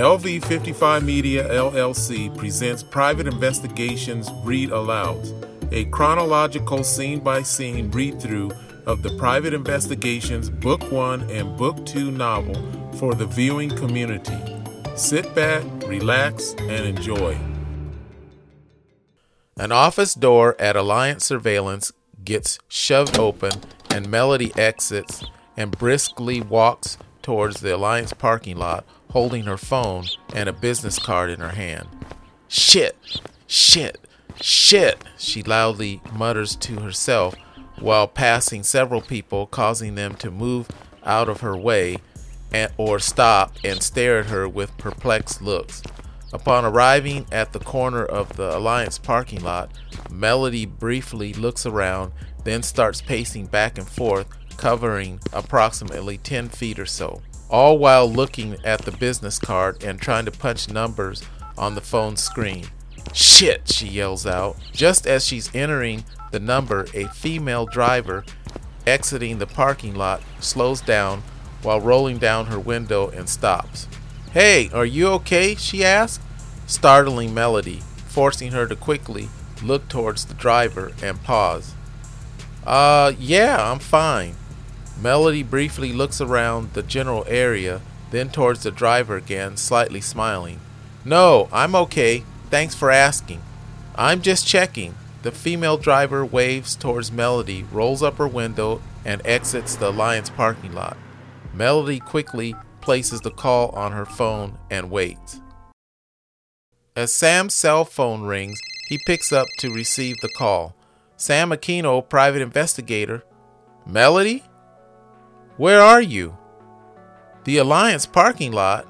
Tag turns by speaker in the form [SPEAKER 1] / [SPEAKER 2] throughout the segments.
[SPEAKER 1] LV 55 Media LLC presents Private Investigations Read Aloud, a chronological scene by scene read through of the Private Investigations Book 1 and Book 2 novel for the viewing community. Sit back, relax, and enjoy. An office door at Alliance Surveillance gets shoved open, and Melody exits and briskly walks towards the Alliance parking lot holding her phone and a business card in her hand. Shit! Shit! Shit! She loudly mutters to herself while passing several people, causing them to move out of her way and, or stop and stare at her with perplexed looks. Upon arriving at the corner of the Alliance parking lot, Melody briefly looks around, then starts pacing back and forth, covering approximately 10 feet or so all while looking at the business card and trying to punch numbers on the phone screen. Shit, she yells out. Just as she's entering the number, a female driver exiting the parking lot slows down while rolling down her window and stops. Hey, are you okay? she asks, startling Melody, forcing her to quickly look towards the driver and pause. Uh, yeah, I'm fine. Melody briefly looks around the general area, then towards the driver again, slightly smiling. No, I'm okay. Thanks for asking. I'm just checking. The female driver waves towards Melody, rolls up her window, and exits the Alliance parking lot. Melody quickly places the call on her phone and waits. As Sam's cell phone rings, he picks up to receive the call. Sam Aquino, private investigator. Melody? Where are you? The Alliance parking lot.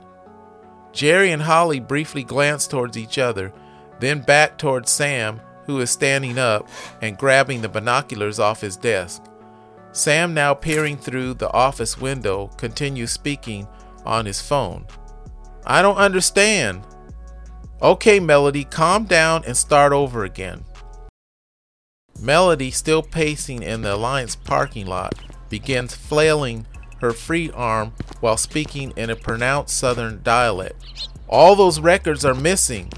[SPEAKER 1] Jerry and Holly briefly glance towards each other, then back towards Sam, who is standing up and grabbing the binoculars off his desk. Sam, now peering through the office window, continues speaking on his phone. I don't understand. Okay, Melody, calm down and start over again. Melody, still pacing in the Alliance parking lot, begins flailing her free arm while speaking in a pronounced southern dialect. All those records are missing.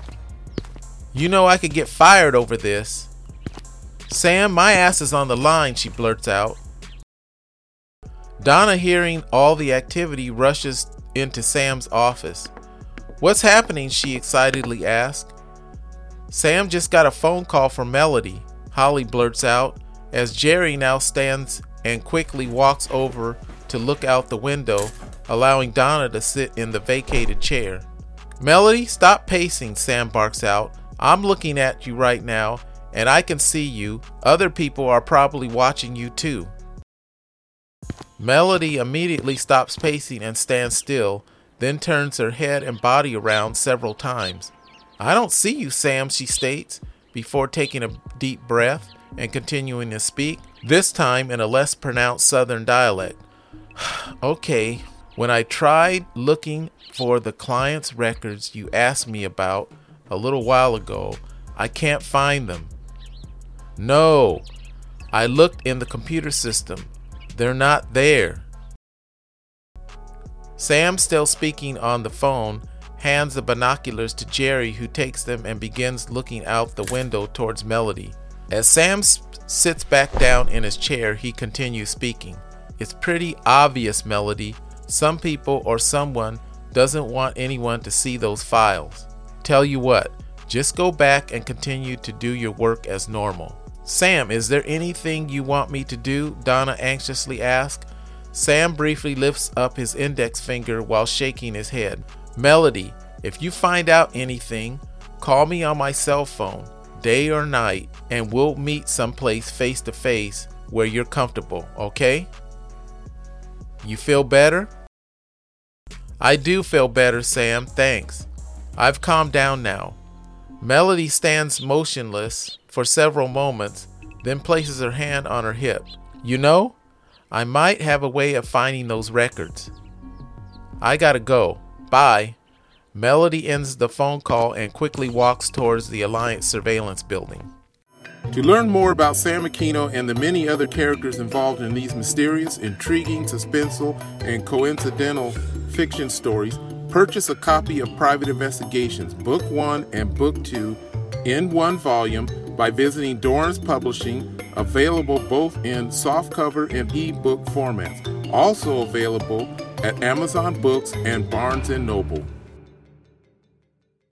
[SPEAKER 1] You know I could get fired over this. Sam, my ass is on the line, she blurts out. Donna, hearing all the activity, rushes into Sam's office. What's happening? she excitedly asks. Sam just got a phone call from Melody, Holly blurts out, as Jerry now stands and quickly walks over to look out the window, allowing Donna to sit in the vacated chair. Melody, stop pacing, Sam barks out. I'm looking at you right now, and I can see you. Other people are probably watching you too. Melody immediately stops pacing and stands still, then turns her head and body around several times. I don't see you, Sam, she states, before taking a deep breath and continuing to speak, this time in a less pronounced southern dialect. okay, when I tried looking for the client's records you asked me about a little while ago, I can't find them. No, I looked in the computer system. They're not there. Sam, still speaking on the phone, hands the binoculars to Jerry, who takes them and begins looking out the window towards Melody. As Sam sits back down in his chair, he continues speaking. It's pretty obvious, Melody. Some people or someone doesn't want anyone to see those files. Tell you what, just go back and continue to do your work as normal. Sam, is there anything you want me to do? Donna anxiously asked. Sam briefly lifts up his index finger while shaking his head. Melody, if you find out anything, call me on my cell phone day or night, and we'll meet someplace face to face where you're comfortable, okay? You feel better? I do feel better, Sam, thanks. I've calmed down now. Melody stands motionless for several moments, then places her hand on her hip. You know, I might have a way of finding those records. I gotta go. Bye. Melody ends the phone call and quickly walks towards the Alliance surveillance building. To learn more about Sam Aquino and the many other characters involved in these mysterious, intriguing, suspenseful, and coincidental fiction stories, purchase a copy of Private Investigations, Book 1 and Book 2, in one volume by visiting Dorrance Publishing, available both in softcover and ebook formats, also available at Amazon Books and Barnes & Noble.